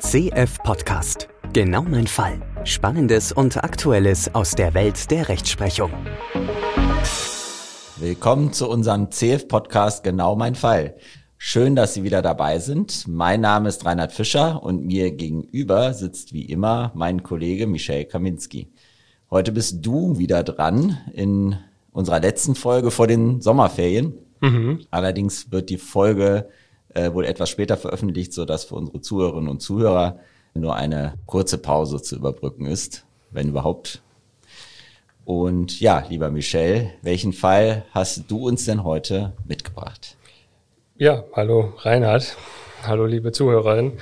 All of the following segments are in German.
CF Podcast. Genau mein Fall. Spannendes und Aktuelles aus der Welt der Rechtsprechung. Willkommen zu unserem CF Podcast Genau mein Fall. Schön, dass Sie wieder dabei sind. Mein Name ist Reinhard Fischer und mir gegenüber sitzt wie immer mein Kollege Michel Kaminski. Heute bist du wieder dran in unserer letzten Folge vor den Sommerferien. Mhm. Allerdings wird die Folge äh, wohl etwas später veröffentlicht, so dass für unsere Zuhörerinnen und Zuhörer nur eine kurze Pause zu überbrücken ist, wenn überhaupt. Und ja, lieber Michel, welchen Fall hast du uns denn heute mitgebracht? Ja, hallo Reinhard. Hallo liebe Zuhörerin.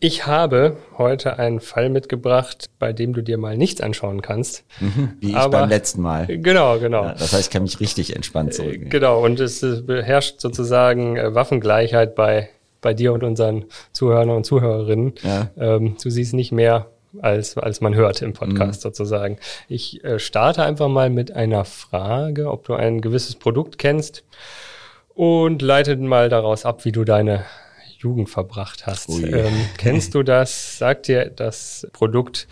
Ich habe heute einen Fall mitgebracht, bei dem du dir mal nichts anschauen kannst. Mhm, wie ich Aber, beim letzten Mal. Genau, genau. Ja, das heißt, ich kann mich richtig entspannt zurück. Äh, genau, und es beherrscht sozusagen äh, Waffengleichheit bei, bei dir und unseren Zuhörern und Zuhörerinnen. Ja. Ähm, du siehst nicht mehr als, als man hört im Podcast mhm. sozusagen. Ich äh, starte einfach mal mit einer Frage, ob du ein gewisses Produkt kennst und leite mal daraus ab, wie du deine Jugend verbracht hast. Ähm, kennst du das? Sagt dir das Produkt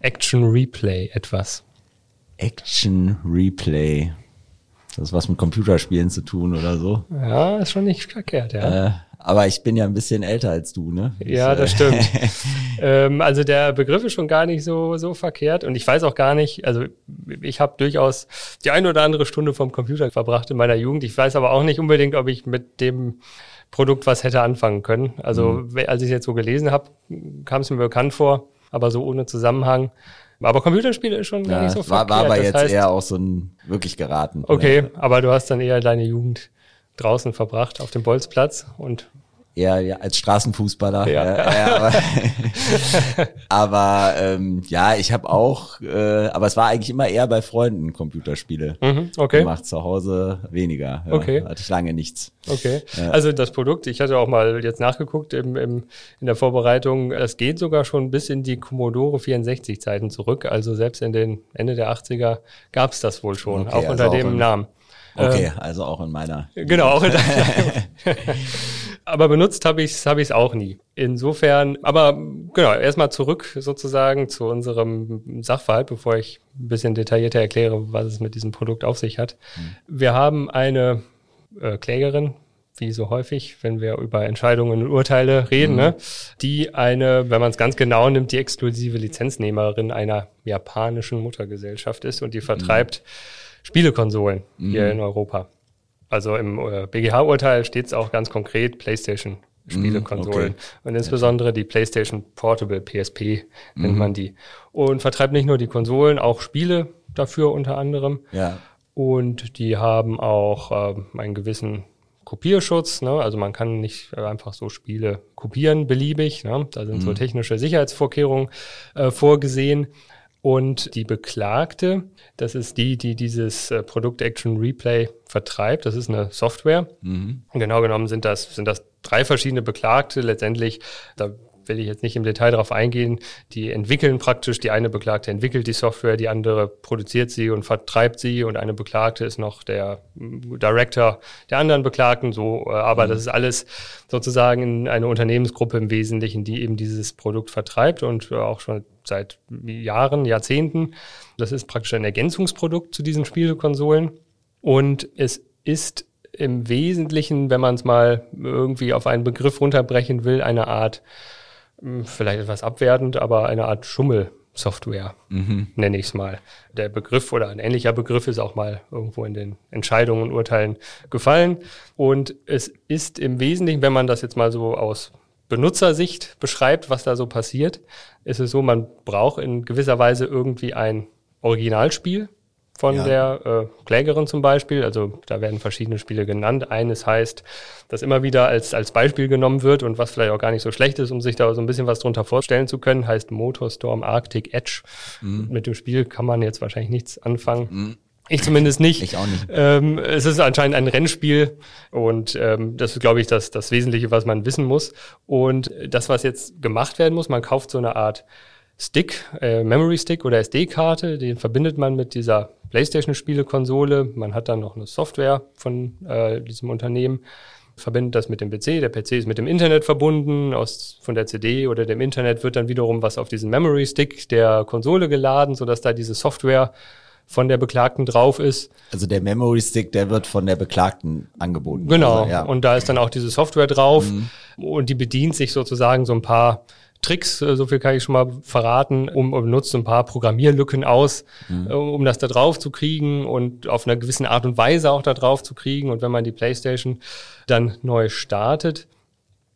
Action Replay etwas? Action Replay. Das ist was mit Computerspielen zu tun oder so. Ja, ist schon nicht verkehrt, ja. Äh, aber ich bin ja ein bisschen älter als du, ne? Ja, das stimmt. ähm, also der Begriff ist schon gar nicht so, so verkehrt. Und ich weiß auch gar nicht, also ich habe durchaus die eine oder andere Stunde vom Computer verbracht in meiner Jugend. Ich weiß aber auch nicht unbedingt, ob ich mit dem Produkt was hätte anfangen können. Also mhm. als ich es jetzt so gelesen habe, kam es mir bekannt vor, aber so ohne Zusammenhang. Aber Computerspiele ist schon ja, gar nicht so war, verkehrt. War aber jetzt heißt, eher auch so ein wirklich geraten. Okay, aber du hast dann eher deine Jugend draußen verbracht auf dem Bolzplatz und eher ja, als Straßenfußballer. Ja. ja, ja aber aber ähm, ja, ich habe auch, äh, aber es war eigentlich immer eher bei Freunden Computerspiele mhm, okay. gemacht. Zu Hause weniger. Ja, okay. Hatte ich lange nichts. Okay. Ja. Also das Produkt, ich hatte auch mal jetzt nachgeguckt im, im, in der Vorbereitung, es geht sogar schon bis in die Commodore 64 Zeiten zurück. Also selbst in den Ende der 80er gab es das wohl schon, okay, auch unter also dem auch Namen. Okay, ähm, also auch in meiner. Genau, auch in deiner. aber benutzt habe ich es hab ich's auch nie. Insofern, aber genau, erstmal zurück sozusagen zu unserem Sachverhalt, bevor ich ein bisschen detaillierter erkläre, was es mit diesem Produkt auf sich hat. Mhm. Wir haben eine äh, Klägerin, wie so häufig, wenn wir über Entscheidungen und Urteile reden, mhm. ne, die eine, wenn man es ganz genau nimmt, die exklusive Lizenznehmerin einer japanischen Muttergesellschaft ist und die vertreibt mhm. Spielekonsolen hier mhm. in Europa. Also im äh, BGH-Urteil steht es auch ganz konkret PlayStation Spielekonsolen. Okay. Und insbesondere die PlayStation Portable PSP nennt mhm. man die. Und vertreibt nicht nur die Konsolen, auch Spiele dafür unter anderem. Ja. Und die haben auch äh, einen gewissen Kopierschutz. Ne? Also man kann nicht einfach so Spiele kopieren, beliebig. Ne? Da sind mhm. so technische Sicherheitsvorkehrungen äh, vorgesehen. Und die Beklagte, das ist die, die dieses äh, Produkt Action Replay vertreibt. Das ist eine Software. Mhm. Genau genommen sind das, sind das drei verschiedene Beklagte. Letztendlich, da will ich jetzt nicht im Detail darauf eingehen, die entwickeln praktisch, die eine Beklagte entwickelt die Software, die andere produziert sie und vertreibt sie und eine Beklagte ist noch der Director der anderen Beklagten, so, äh, aber mhm. das ist alles sozusagen eine Unternehmensgruppe im Wesentlichen, die eben dieses Produkt vertreibt und äh, auch schon seit Jahren, Jahrzehnten. Das ist praktisch ein Ergänzungsprodukt zu diesen Spielekonsolen und es ist im Wesentlichen, wenn man es mal irgendwie auf einen Begriff runterbrechen will, eine Art vielleicht etwas abwertend, aber eine Art Schummelsoftware, mhm. nenne ich es mal. Der Begriff oder ein ähnlicher Begriff ist auch mal irgendwo in den Entscheidungen und Urteilen gefallen. Und es ist im Wesentlichen, wenn man das jetzt mal so aus Benutzersicht beschreibt, was da so passiert, ist es so, man braucht in gewisser Weise irgendwie ein Originalspiel, von ja. der äh, Klägerin zum Beispiel. Also da werden verschiedene Spiele genannt. Eines heißt, das immer wieder als, als Beispiel genommen wird und was vielleicht auch gar nicht so schlecht ist, um sich da so ein bisschen was drunter vorstellen zu können, heißt Motorstorm Arctic Edge. Mhm. Mit dem Spiel kann man jetzt wahrscheinlich nichts anfangen. Mhm. Ich zumindest nicht. Ich auch nicht. Ähm, es ist anscheinend ein Rennspiel und ähm, das ist, glaube ich, das, das Wesentliche, was man wissen muss. Und das, was jetzt gemacht werden muss, man kauft so eine Art Stick, äh, Memory Stick oder SD-Karte, den verbindet man mit dieser PlayStation-Spielekonsole. Man hat dann noch eine Software von äh, diesem Unternehmen. verbindet das mit dem PC. Der PC ist mit dem Internet verbunden. Aus, von der CD oder dem Internet wird dann wiederum was auf diesen Memory Stick der Konsole geladen, sodass da diese Software von der Beklagten drauf ist. Also der Memory Stick, der wird von der Beklagten angeboten. Genau. Also, ja. Und da ist dann auch diese Software drauf mhm. und die bedient sich sozusagen so ein paar Tricks, äh, so viel kann ich schon mal verraten, um, um nutzt ein paar Programmierlücken aus, mhm. Äh, um das da drauf zu kriegen und auf einer gewissen Art und Weise auch da drauf zu kriegen. Und wenn man die PlayStation dann neu startet,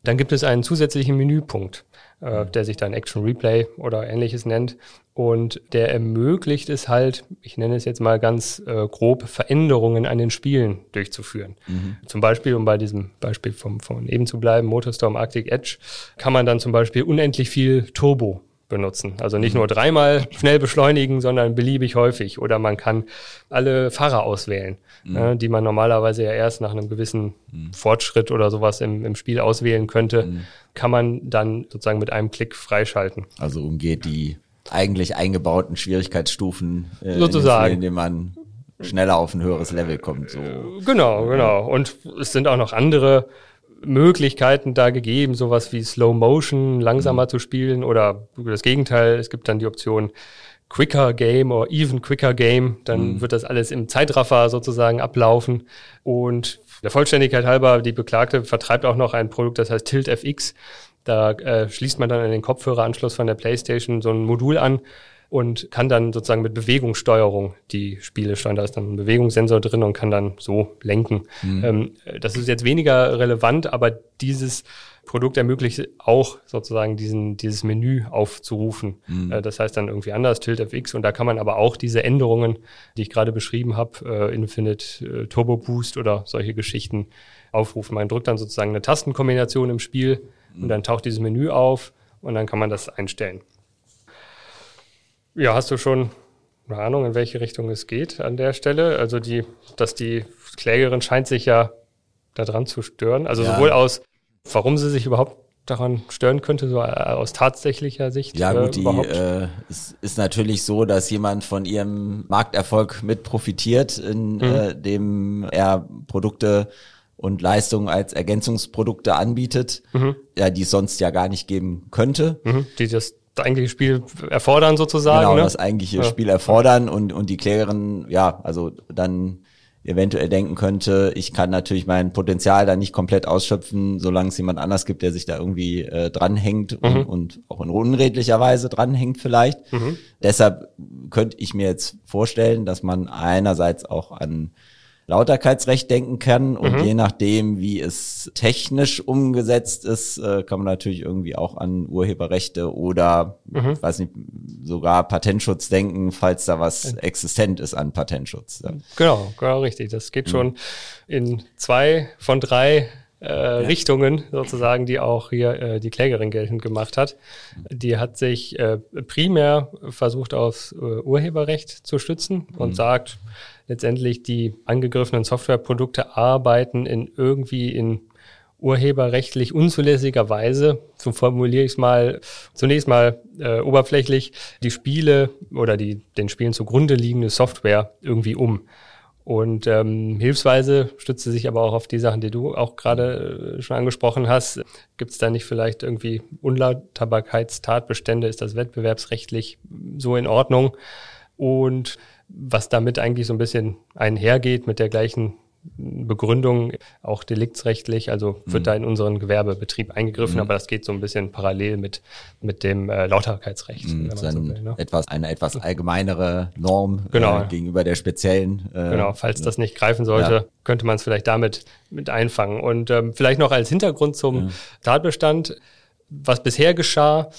dann gibt es einen zusätzlichen Menüpunkt, äh, der sich dann Action Replay oder ähnliches nennt. Und der ermöglicht es halt, ich nenne es jetzt mal ganz äh, grob, Veränderungen an den Spielen durchzuführen. Mhm. Zum Beispiel, um bei diesem Beispiel vom, von eben zu bleiben, Motorstorm Arctic Edge, kann man dann zum Beispiel unendlich viel Turbo benutzen. Also nicht nur dreimal schnell beschleunigen, sondern beliebig häufig. Oder man kann alle Fahrer auswählen, mhm. ne, die man normalerweise ja erst nach einem gewissen mhm. Fortschritt oder sowas im, im Spiel auswählen könnte, mhm. kann man dann sozusagen mit einem Klick freischalten. Also umgeht die eigentlich eingebauten Schwierigkeitsstufen, äh, sozusagen, in denen man schneller auf ein höheres Level kommt. So. Genau, genau. Und es sind auch noch andere Möglichkeiten da gegeben, sowas wie Slow Motion langsamer mhm. zu spielen oder das Gegenteil. Es gibt dann die Option Quicker Game oder Even Quicker Game. Dann mhm. wird das alles im Zeitraffer sozusagen ablaufen. Und der Vollständigkeit halber, die Beklagte vertreibt auch noch ein Produkt, das heißt Tilt FX. Da äh, schließt man dann an den Kopfhöreranschluss von der PlayStation so ein Modul an und kann dann sozusagen mit Bewegungssteuerung die Spiele steuern. Da ist dann ein Bewegungssensor drin und kann dann so lenken. Mhm. Ähm, das ist jetzt weniger relevant, aber dieses Produkt ermöglicht auch sozusagen diesen, dieses Menü aufzurufen. Mhm. Äh, das heißt dann irgendwie anders, Tilt FX. Und da kann man aber auch diese Änderungen, die ich gerade beschrieben habe, äh, Infinite äh, Turbo Boost oder solche Geschichten aufrufen. Man drückt dann sozusagen eine Tastenkombination im Spiel und dann taucht dieses Menü auf und dann kann man das einstellen. Ja, hast du schon eine Ahnung, in welche Richtung es geht an der Stelle? Also die, dass die Klägerin scheint sich ja daran zu stören. Also ja. sowohl aus, warum sie sich überhaupt daran stören könnte, so äh, aus tatsächlicher Sicht. Ja gut, äh, die, äh, es ist natürlich so, dass jemand von ihrem Markterfolg mit profitiert, indem mhm. äh, er Produkte und Leistungen als Ergänzungsprodukte anbietet, mhm. ja, die es sonst ja gar nicht geben könnte. Mhm. Die das eigentliche Spiel erfordern sozusagen. Genau, ne? das eigentliche ja. Spiel erfordern und, und die Klägerin, ja, also dann eventuell denken könnte, ich kann natürlich mein Potenzial da nicht komplett ausschöpfen, solange es jemand anders gibt, der sich da irgendwie äh, dranhängt mhm. und, und auch in unredlicher Weise dranhängt vielleicht. Mhm. Deshalb könnte ich mir jetzt vorstellen, dass man einerseits auch an Lauterkeitsrecht denken kann. Und mhm. je nachdem, wie es technisch umgesetzt ist, äh, kann man natürlich irgendwie auch an Urheberrechte oder, mhm. weiß nicht, sogar Patentschutz denken, falls da was existent ist an Patentschutz. Genau, genau richtig. Das geht mhm. schon in zwei von drei äh, ja. Richtungen sozusagen, die auch hier äh, die Klägerin geltend gemacht hat. Die hat sich äh, primär versucht, aufs äh, Urheberrecht zu stützen und mhm. sagt, letztendlich die angegriffenen Softwareprodukte arbeiten in irgendwie in urheberrechtlich unzulässiger Weise, so formuliere ich es mal, zunächst mal äh, oberflächlich, die Spiele oder die den Spielen zugrunde liegende Software irgendwie um. Und ähm, hilfsweise stützt sie sich aber auch auf die Sachen, die du auch gerade äh, schon angesprochen hast. Gibt es da nicht vielleicht irgendwie Unlauterbarkeitstatbestände? Ist das wettbewerbsrechtlich so in Ordnung? Und was damit eigentlich so ein bisschen einhergeht mit der gleichen Begründung, auch deliktsrechtlich, also wird mhm. da in unseren Gewerbebetrieb eingegriffen, mhm. aber das geht so ein bisschen parallel mit, mit dem äh, Lauterkeitsrecht. Mhm, so will, ne? etwas, eine etwas allgemeinere Norm genau. äh, gegenüber der speziellen. Äh, genau, falls das nicht greifen sollte, ja. könnte man es vielleicht damit mit einfangen. Und ähm, vielleicht noch als Hintergrund zum Tatbestand, was bisher geschah,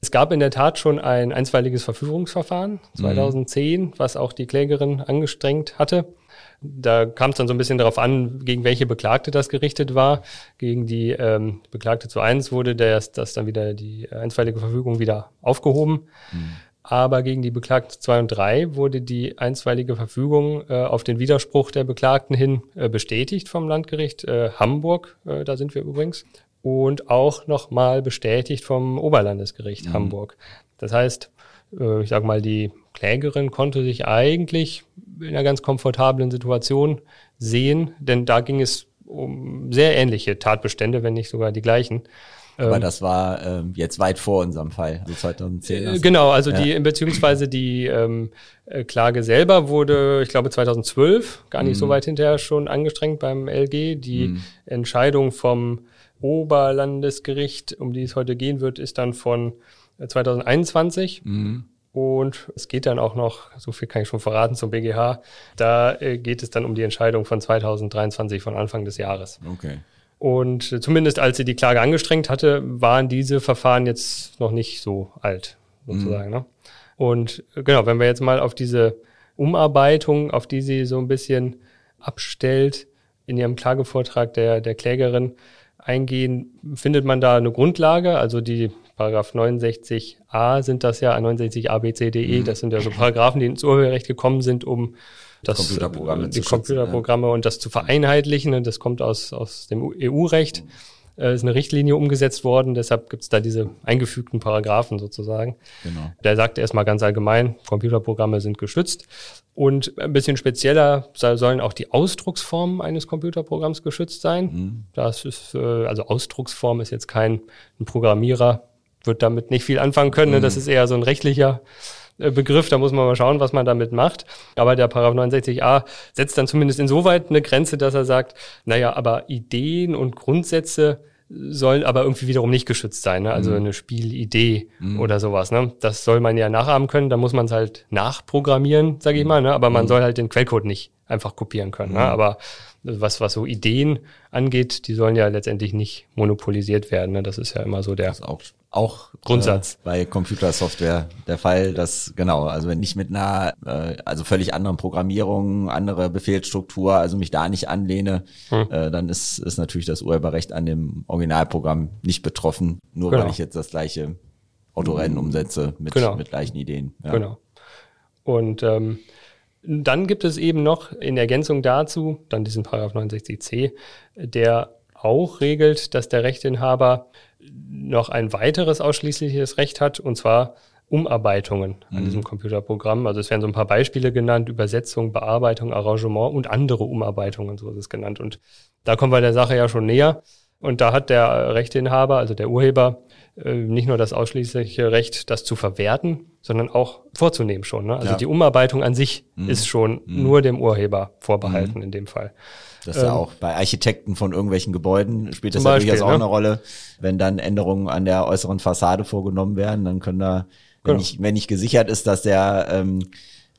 es gab in der Tat schon ein einstweiliges Verfügungsverfahren 2010, mhm. was auch die Klägerin angestrengt hatte. Da kam es dann so ein bisschen darauf an, gegen welche Beklagte das gerichtet war. Gegen die ähm, Beklagte zu eins wurde das, das dann wieder die einstweilige Verfügung wieder aufgehoben. Mhm. Aber gegen die Beklagte zwei und drei wurde die einstweilige Verfügung äh, auf den Widerspruch der Beklagten hin äh, bestätigt vom Landgericht äh, Hamburg. Äh, da sind wir übrigens und auch nochmal bestätigt vom Oberlandesgericht mhm. Hamburg. Das heißt, äh, ich sage mal, die Klägerin konnte sich eigentlich in einer ganz komfortablen Situation sehen, denn da ging es um sehr ähnliche Tatbestände, wenn nicht sogar die gleichen. Aber ähm, das war ähm, jetzt weit vor unserem Fall, also 2010. Äh, genau, also ja. die beziehungsweise die ähm, äh, Klage selber wurde, ich glaube 2012, gar nicht mhm. so weit hinterher schon angestrengt beim LG. Die mhm. Entscheidung vom Oberlandesgericht, um die es heute gehen wird, ist dann von 2021. Äh, mhm. Und es geht dann auch noch, so viel kann ich schon verraten, zum BGH. Da äh, geht es dann um die Entscheidung von 2023, von Anfang des Jahres. Okay. Und zumindest als sie die Klage angestrengt hatte, waren diese Verfahren jetzt noch nicht so alt, sozusagen. Mhm. Ne? Und genau, wenn wir jetzt mal auf diese Umarbeitung, auf die sie so ein bisschen abstellt, in ihrem Klagevortrag der, der Klägerin eingehen, findet man da eine Grundlage, also die Paragraph 69a sind das ja, 69a, b, c, d, e, mhm. das sind ja so Paragraphen, die ins Urheberrecht gekommen sind, um das, Computerprogramme die Computerprogramme ja. und das zu vereinheitlichen. Und das kommt aus, aus dem EU-Recht. Äh, ist eine Richtlinie umgesetzt worden, deshalb gibt es da diese eingefügten Paragraphen sozusagen. Genau. Der sagt erstmal ganz allgemein, Computerprogramme sind geschützt. Und ein bisschen spezieller sollen auch die Ausdrucksformen eines Computerprogramms geschützt sein. Mhm. Das ist, äh, also Ausdrucksform ist jetzt kein ein Programmierer, wird damit nicht viel anfangen können. Ne? Mhm. Das ist eher so ein rechtlicher äh, Begriff, da muss man mal schauen, was man damit macht. Aber der Paragraph 69a setzt dann zumindest insoweit eine Grenze, dass er sagt, naja, aber Ideen und Grundsätze sollen aber irgendwie wiederum nicht geschützt sein. Ne? Also mhm. eine Spielidee mhm. oder sowas. Ne? Das soll man ja nachahmen können. Da muss man es halt nachprogrammieren, sage ich mhm. mal. Ne? Aber man mhm. soll halt den Quellcode nicht einfach kopieren können. Ne? Mhm. Aber was, was so Ideen angeht, die sollen ja letztendlich nicht monopolisiert werden. Ne? Das ist ja immer so der auch, auch Grundsatz. Äh, bei Computersoftware der Fall, dass genau, also wenn ich mit einer, äh, also völlig anderen Programmierung, andere Befehlsstruktur, also mich da nicht anlehne, hm. äh, dann ist, ist natürlich das Urheberrecht an dem Originalprogramm nicht betroffen, nur genau. weil ich jetzt das gleiche Autorennen umsetze mit, genau. mit gleichen Ideen. Ja. Genau. Und ähm, dann gibt es eben noch in Ergänzung dazu dann diesen Paragraph 69c, der auch regelt, dass der Rechteinhaber noch ein weiteres ausschließliches Recht hat, und zwar Umarbeitungen an mhm. diesem Computerprogramm. Also es werden so ein paar Beispiele genannt, Übersetzung, Bearbeitung, Arrangement und andere Umarbeitungen, so ist es genannt. Und da kommen wir der Sache ja schon näher. Und da hat der Rechteinhaber, also der Urheber, nicht nur das ausschließliche Recht, das zu verwerten, sondern auch vorzunehmen schon. Ne? Also ja. die Umarbeitung an sich mhm. ist schon mhm. nur dem Urheber vorbehalten mhm. in dem Fall. Das ist ähm, ja auch bei Architekten von irgendwelchen Gebäuden spielt das ja durchaus auch ne? eine Rolle. Wenn dann Änderungen an der äußeren Fassade vorgenommen werden, dann können da, wenn, genau. nicht, wenn nicht gesichert ist, dass der ähm,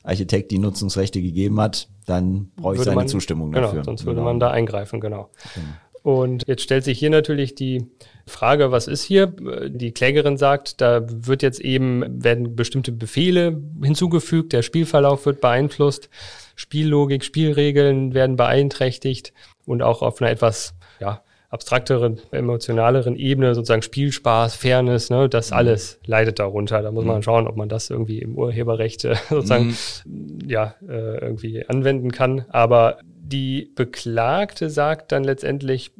Architekt die Nutzungsrechte gegeben hat, dann brauche ich seine man, Zustimmung genau, dafür. Sonst würde genau. man da eingreifen, genau. Und jetzt stellt sich hier natürlich die Frage, was ist hier? Die Klägerin sagt, da wird jetzt eben, werden bestimmte Befehle hinzugefügt, der Spielverlauf wird beeinflusst, Spiellogik, Spielregeln werden beeinträchtigt und auch auf einer etwas, abstrakteren, emotionaleren Ebene, sozusagen Spielspaß, Fairness, ne, das mhm. alles leidet darunter. Da muss man mhm. schauen, ob man das irgendwie im Urheberrecht äh, sozusagen mhm. ja äh, irgendwie anwenden kann. Aber die Beklagte sagt dann letztendlich,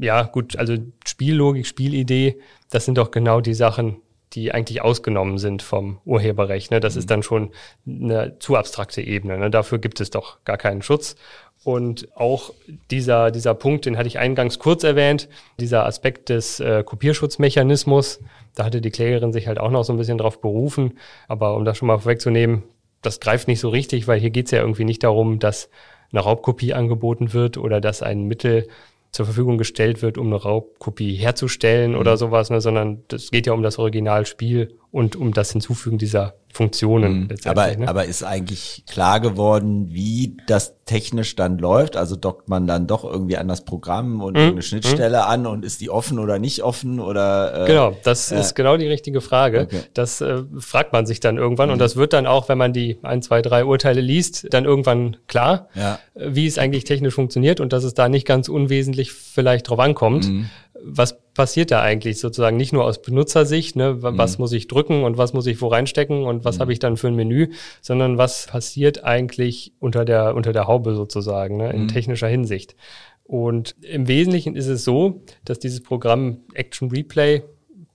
ja gut, also Spiellogik, Spielidee, das sind doch genau die Sachen, die eigentlich ausgenommen sind vom Urheberrecht. Ne? Das mhm. ist dann schon eine zu abstrakte Ebene. Ne? Dafür gibt es doch gar keinen Schutz. Und auch dieser, dieser Punkt, den hatte ich eingangs kurz erwähnt, dieser Aspekt des äh, Kopierschutzmechanismus, da hatte die Klägerin sich halt auch noch so ein bisschen drauf berufen. Aber um das schon mal vorwegzunehmen, das greift nicht so richtig, weil hier geht es ja irgendwie nicht darum, dass eine Raubkopie angeboten wird oder dass ein Mittel zur Verfügung gestellt wird, um eine Raubkopie herzustellen mhm. oder sowas, ne, sondern es geht ja um das Originalspiel und um das Hinzufügen dieser Funktionen. Mhm. Aber, ne? aber ist eigentlich klar geworden, wie das technisch dann läuft? Also dockt man dann doch irgendwie an das Programm und mhm. eine Schnittstelle mhm. an und ist die offen oder nicht offen oder? Äh, genau, das äh, ist genau die richtige Frage. Okay. Das äh, fragt man sich dann irgendwann und mhm. das wird dann auch, wenn man die ein, zwei, drei Urteile liest, dann irgendwann klar, ja. wie es eigentlich technisch funktioniert und dass es da nicht ganz unwesentlich vielleicht drauf ankommt. Was passiert da eigentlich sozusagen nicht nur aus Benutzersicht, ne, was mhm. muss ich drücken und was muss ich wo reinstecken und was mhm. habe ich dann für ein Menü, sondern was passiert eigentlich unter der, unter der Haube sozusagen, ne, in mhm. technischer Hinsicht. Und im Wesentlichen ist es so, dass dieses Programm Action Replay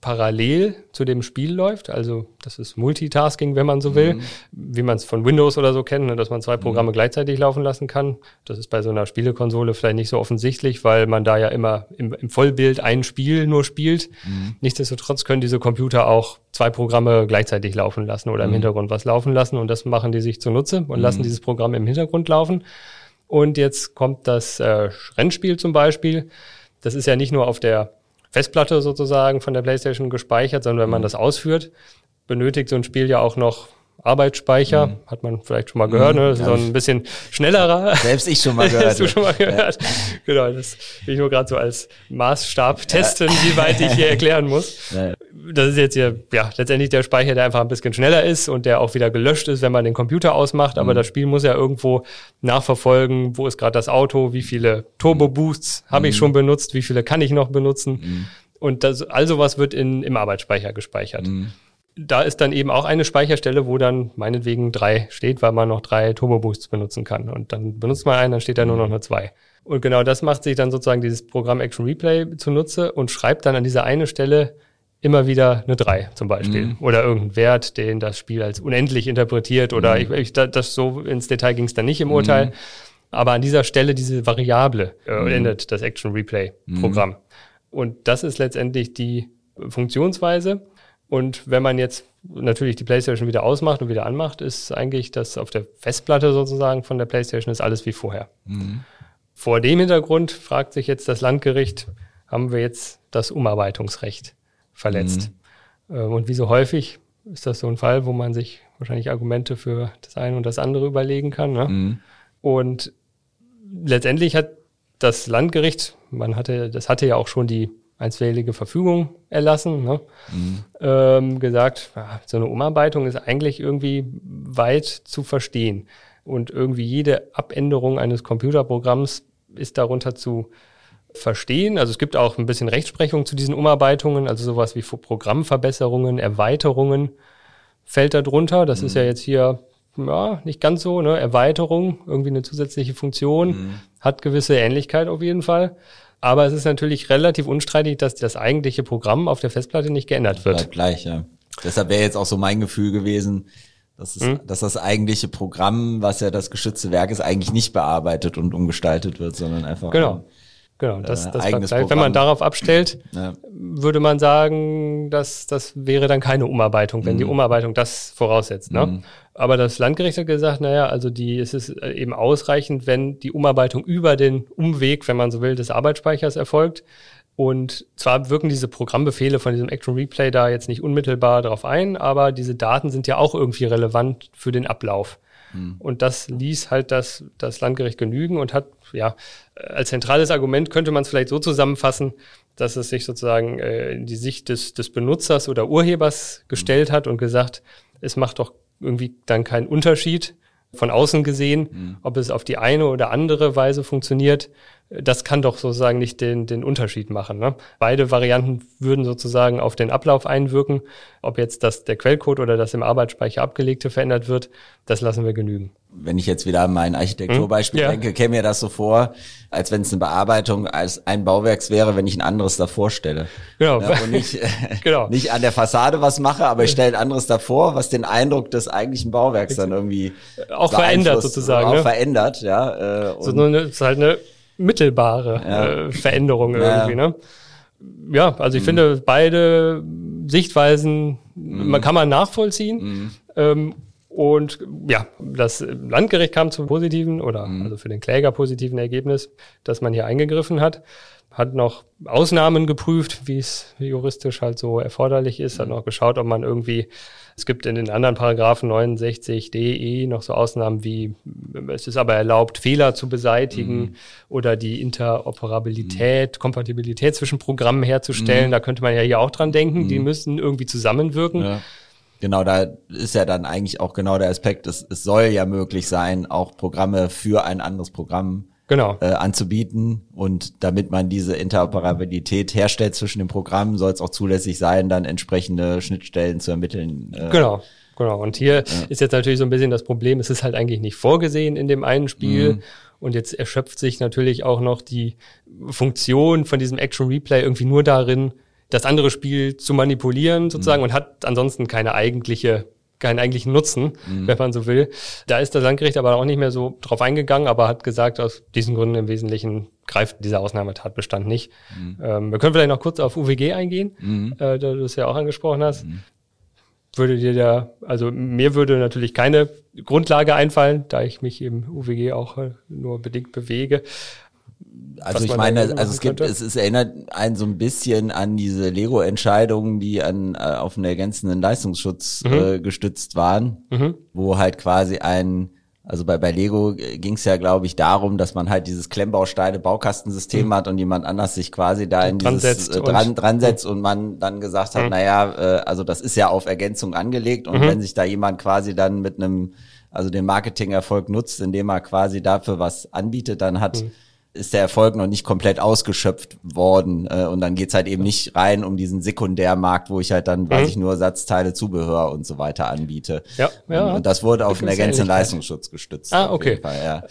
parallel zu dem Spiel läuft. Also das ist Multitasking, wenn man so will, mhm. wie man es von Windows oder so kennt, ne, dass man zwei Programme mhm. gleichzeitig laufen lassen kann. Das ist bei so einer Spielekonsole vielleicht nicht so offensichtlich, weil man da ja immer im, im Vollbild ein Spiel nur spielt. Mhm. Nichtsdestotrotz können diese Computer auch zwei Programme gleichzeitig laufen lassen oder im mhm. Hintergrund was laufen lassen und das machen die sich zunutze und lassen mhm. dieses Programm im Hintergrund laufen. Und jetzt kommt das äh, Rennspiel zum Beispiel. Das ist ja nicht nur auf der Festplatte sozusagen von der PlayStation gespeichert, sondern wenn man mhm. das ausführt, benötigt so ein Spiel ja auch noch Arbeitsspeicher, mhm. hat man vielleicht schon mal gehört, mhm, ne? Das ist so ein bisschen schnellerer. Selbst ich schon mal gehört. Hast du schon mal gehört. Ja. Genau, das will ich nur gerade so als Maßstab testen, ja. wie weit ich hier erklären muss. Ja. Das ist jetzt hier, ja, letztendlich der Speicher, der einfach ein bisschen schneller ist und der auch wieder gelöscht ist, wenn man den Computer ausmacht. Aber mhm. das Spiel muss ja irgendwo nachverfolgen, wo ist gerade das Auto, wie viele Turbo-Boosts habe ich mhm. schon benutzt, wie viele kann ich noch benutzen. Mhm. Und das, also was wird in, im Arbeitsspeicher gespeichert da ist dann eben auch eine Speicherstelle, wo dann meinetwegen drei steht, weil man noch drei Turbo Boosts benutzen kann. Und dann benutzt man einen, dann steht da nur noch eine zwei. Und genau das macht sich dann sozusagen dieses Programm Action Replay zunutze und schreibt dann an dieser eine Stelle immer wieder eine drei zum Beispiel. Mhm. Oder irgendeinen Wert, den das Spiel als unendlich interpretiert. Oder mhm. ich, ich, das so ins Detail ging es dann nicht im Urteil. Mhm. Aber an dieser Stelle diese Variable äh, mhm. endet das Action Replay Programm. Mhm. Und das ist letztendlich die Funktionsweise. Und wenn man jetzt natürlich die PlayStation wieder ausmacht und wieder anmacht, ist eigentlich das auf der Festplatte sozusagen von der PlayStation ist alles wie vorher. Mhm. Vor dem Hintergrund fragt sich jetzt das Landgericht, haben wir jetzt das Umarbeitungsrecht verletzt? Mhm. Ähm, und wie so häufig ist das so ein Fall, wo man sich wahrscheinlich Argumente für das eine und das andere überlegen kann. Ne? Mhm. Und letztendlich hat das Landgericht, man hatte, das hatte ja auch schon die einstweilige Verfügung erlassen, ne? mhm. ähm, gesagt, so eine Umarbeitung ist eigentlich irgendwie weit zu verstehen. Und irgendwie jede Abänderung eines Computerprogramms ist darunter zu verstehen. Also es gibt auch ein bisschen Rechtsprechung zu diesen Umarbeitungen, also sowas wie Programmverbesserungen, Erweiterungen fällt darunter. Das mhm. ist ja jetzt hier ja, nicht ganz so, ne? Erweiterung, irgendwie eine zusätzliche Funktion, mhm. hat gewisse Ähnlichkeit auf jeden Fall. Aber es ist natürlich relativ unstreitig, dass das eigentliche Programm auf der Festplatte nicht geändert wird. Bleibt gleich, ja. Deshalb wäre jetzt auch so mein Gefühl gewesen, dass, es, hm? dass das eigentliche Programm, was ja das geschützte Werk ist, eigentlich nicht bearbeitet und umgestaltet wird, sondern einfach genau. Genau, das, äh, das eigenes Programm. Wenn man darauf abstellt, ja. würde man sagen, dass das wäre dann keine Umarbeitung, wenn mhm. die Umarbeitung das voraussetzt. Ne? Mhm. Aber das Landgericht hat gesagt, naja, also die, es ist äh, eben ausreichend, wenn die Umarbeitung über den Umweg, wenn man so will, des Arbeitsspeichers erfolgt. Und zwar wirken diese Programmbefehle von diesem Action Replay da jetzt nicht unmittelbar darauf ein, aber diese Daten sind ja auch irgendwie relevant für den Ablauf. Mhm. Und das ließ halt das, das Landgericht genügen und hat, ja, als zentrales Argument könnte man es vielleicht so zusammenfassen, dass es sich sozusagen äh, in die Sicht des, des Benutzers oder Urhebers gestellt hat und gesagt, es macht doch irgendwie dann keinen Unterschied von außen gesehen, mhm. ob es auf die eine oder andere Weise funktioniert das kann doch sozusagen nicht den, den Unterschied machen. Ne? Beide Varianten würden sozusagen auf den Ablauf einwirken. Ob jetzt das, der Quellcode oder das im Arbeitsspeicher abgelegte verändert wird, das lassen wir genügen. Wenn ich jetzt wieder an mein Architekturbeispiel hm? ja. denke, käme mir das so vor, als wenn es eine Bearbeitung als ein Bauwerks wäre, wenn ich ein anderes davor stelle. Genau. Ja, und nicht, genau. nicht an der Fassade was mache, aber ich stelle ein anderes davor, was den Eindruck des eigentlichen Bauwerks dann irgendwie auch verändert sozusagen. Auch ne? verändert, ja. Äh, so eine, ist halt eine mittelbare ja. äh, Veränderung irgendwie. Ja. Ne? ja, also ich mhm. finde beide Sichtweisen mhm. man kann man nachvollziehen. Mhm. Ähm, und ja, das Landgericht kam zum positiven oder mhm. also für den Kläger positiven Ergebnis, dass man hier eingegriffen hat hat noch Ausnahmen geprüft, wie es juristisch halt so erforderlich ist, hat mhm. noch geschaut, ob man irgendwie es gibt in den anderen Paragraphen 69 DE noch so Ausnahmen wie, es ist aber erlaubt, Fehler zu beseitigen mhm. oder die Interoperabilität, mhm. Kompatibilität zwischen Programmen herzustellen. Mhm. Da könnte man ja hier auch dran denken. Die mhm. müssen irgendwie zusammenwirken. Ja. Genau, da ist ja dann eigentlich auch genau der Aspekt, es, es soll ja möglich sein, auch Programme für ein anderes Programm genau. äh, anzubieten. Und damit man diese Interoperabilität herstellt zwischen den Programmen, soll es auch zulässig sein, dann entsprechende Schnittstellen zu ermitteln. Äh, genau. Genau. Und hier ja. ist jetzt natürlich so ein bisschen das Problem, es ist halt eigentlich nicht vorgesehen in dem einen Spiel. Mhm. Und jetzt erschöpft sich natürlich auch noch die Funktion von diesem Action Replay irgendwie nur darin, das andere Spiel zu manipulieren sozusagen Mhm. und hat ansonsten keine eigentliche keinen eigentlichen Nutzen, Mhm. wenn man so will. Da ist das Landgericht aber auch nicht mehr so drauf eingegangen, aber hat gesagt, aus diesen Gründen im Wesentlichen greift dieser Ausnahmetatbestand nicht. Mhm. Ähm, wir können vielleicht noch kurz auf UWG eingehen, äh, da du es ja auch angesprochen hast. Mhm. Würde dir da, also mir würde natürlich keine Grundlage einfallen, da ich mich im UWG auch äh, nur bedingt bewege. Also ich meine, also es gibt, könnte. es, es erinnert einen so ein bisschen an diese Lego-Entscheidungen, die an äh, auf einen ergänzenden Leistungsschutz Mhm. äh, gestützt waren, wo halt quasi ein also bei, bei Lego ging es ja, glaube ich, darum, dass man halt dieses Klemmbausteine-Baukastensystem hat und jemand anders sich quasi da in Dran dieses setzt äh, und- dran, dran setzt und man dann gesagt hat, naja, äh, also das ist ja auf Ergänzung angelegt und wenn sich da jemand quasi dann mit einem, also den Marketingerfolg nutzt, indem er quasi dafür was anbietet, dann hat ist der Erfolg noch nicht komplett ausgeschöpft worden. Äh, und dann geht's halt eben nicht rein um diesen Sekundärmarkt, wo ich halt dann, weiß ich, nur Ersatzteile, Zubehör und so weiter anbiete. Ja, ja. Und, und das wurde auf einen ergänzenden. Leistungsschutz gestützt. Ah, okay. Fall, ja.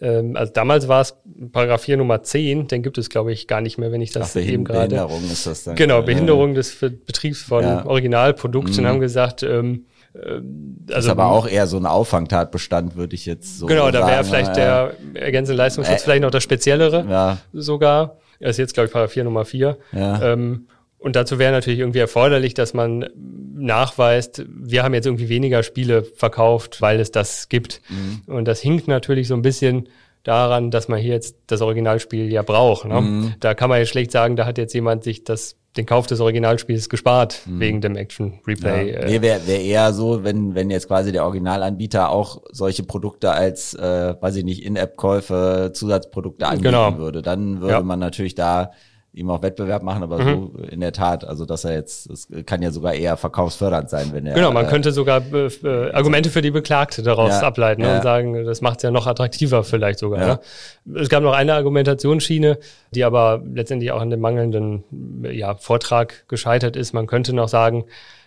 Ähm, also damals war es Paragraph 4 Nummer 10, den gibt es, glaube ich, gar nicht mehr, wenn ich das Ach, eben gerade. Behinderung ist das dann. Genau, Behinderung des Betriebs von Ja. Originalprodukten haben gesagt, ähm, ähm, Das also ist aber auch eher so ein Auffangtatbestand, würde ich jetzt so genau, da wäre sagen. vielleicht der ergänzende Leistungsschutz Äh, vielleicht noch das Speziellere Ja, sogar. Das ist jetzt, glaube ich, Paragraph 4 Nummer 4. Ja. Ähm, und dazu wäre natürlich irgendwie erforderlich, dass man nachweist, wir haben jetzt irgendwie weniger Spiele verkauft, weil es das gibt. Mhm. Und das hinkt natürlich so ein bisschen daran, dass man hier jetzt das Originalspiel ja braucht. Ne? Mhm. Da kann man ja schlecht sagen, da hat jetzt jemand sich das, den Kauf des Originalspiels gespart Mhm. wegen dem Action Ja. Replay. äh, Nee, wäre wär eher so, wenn, wenn jetzt quasi der Originalanbieter auch solche Produkte als, äh, weiß ich nicht, In-App-Käufe, Zusatzprodukte anbieten Genau. würde. Dann würde Ja. Man natürlich da ihm auch Wettbewerb machen, aber so in der Tat, also dass er jetzt, das kann ja sogar eher verkaufsfördernd sein, wenn er. Genau, man äh, könnte sogar äh, äh, Argumente für die Beklagte daraus Ja, ableiten ja. und sagen, das macht es ja noch attraktiver vielleicht sogar. Ja. Ne? Es gab noch eine Argumentationsschiene, die aber letztendlich auch an dem mangelnden ja, Vortrag gescheitert ist. Man könnte noch sagen,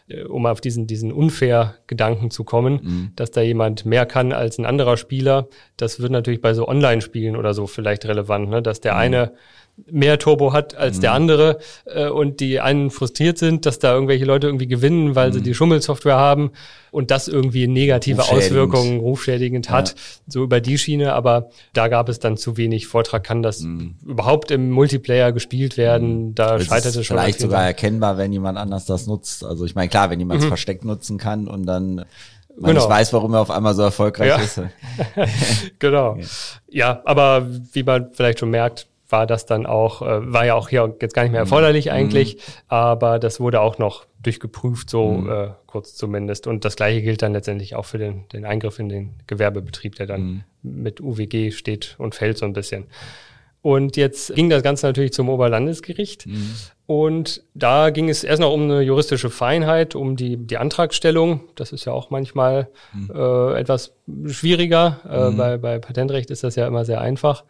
äh, um auf diesen, diesen Unfair-Gedanken zu kommen, Mhm. dass da jemand mehr kann als ein anderer Spieler. Das wird natürlich bei so Online-Spielen oder so vielleicht relevant, ne? dass Mhm. der eine mehr Turbo hat als der andere äh, und die einen frustriert sind, dass da irgendwelche Leute irgendwie gewinnen, weil sie die Schummelsoftware haben und das irgendwie negative Mhm. Auswirkungen rufschädigend hat, so über die Schiene, aber da gab es dann zu wenig Vortrag, kann das überhaupt im Multiplayer gespielt werden, da Mhm. es ist es schon. an vielleicht sogar erkennbar, wenn jemand anders das nutzt. Also ich meine, klar, wenn jemand es versteckt nutzen kann und dann man Mhm. Genau. nicht weiß, warum er auf einmal so erfolgreich Ja. ist. genau. Ja, aber wie man vielleicht schon merkt, war das dann auch, äh, war ja auch hier jetzt gar nicht mehr erforderlich eigentlich, aber das wurde auch noch durchgeprüft, so äh, kurz zumindest. Und das gleiche gilt dann letztendlich auch für den, den Eingriff in den Gewerbebetrieb, der dann mit UWG steht und fällt so ein bisschen. Und jetzt ging das Ganze natürlich zum Oberlandesgericht. Und da ging es erst noch um eine juristische Feinheit, um die, die Antragstellung. Das ist ja auch manchmal äh, etwas schwieriger. Äh, bei, bei Patentrecht ist das ja immer sehr einfach.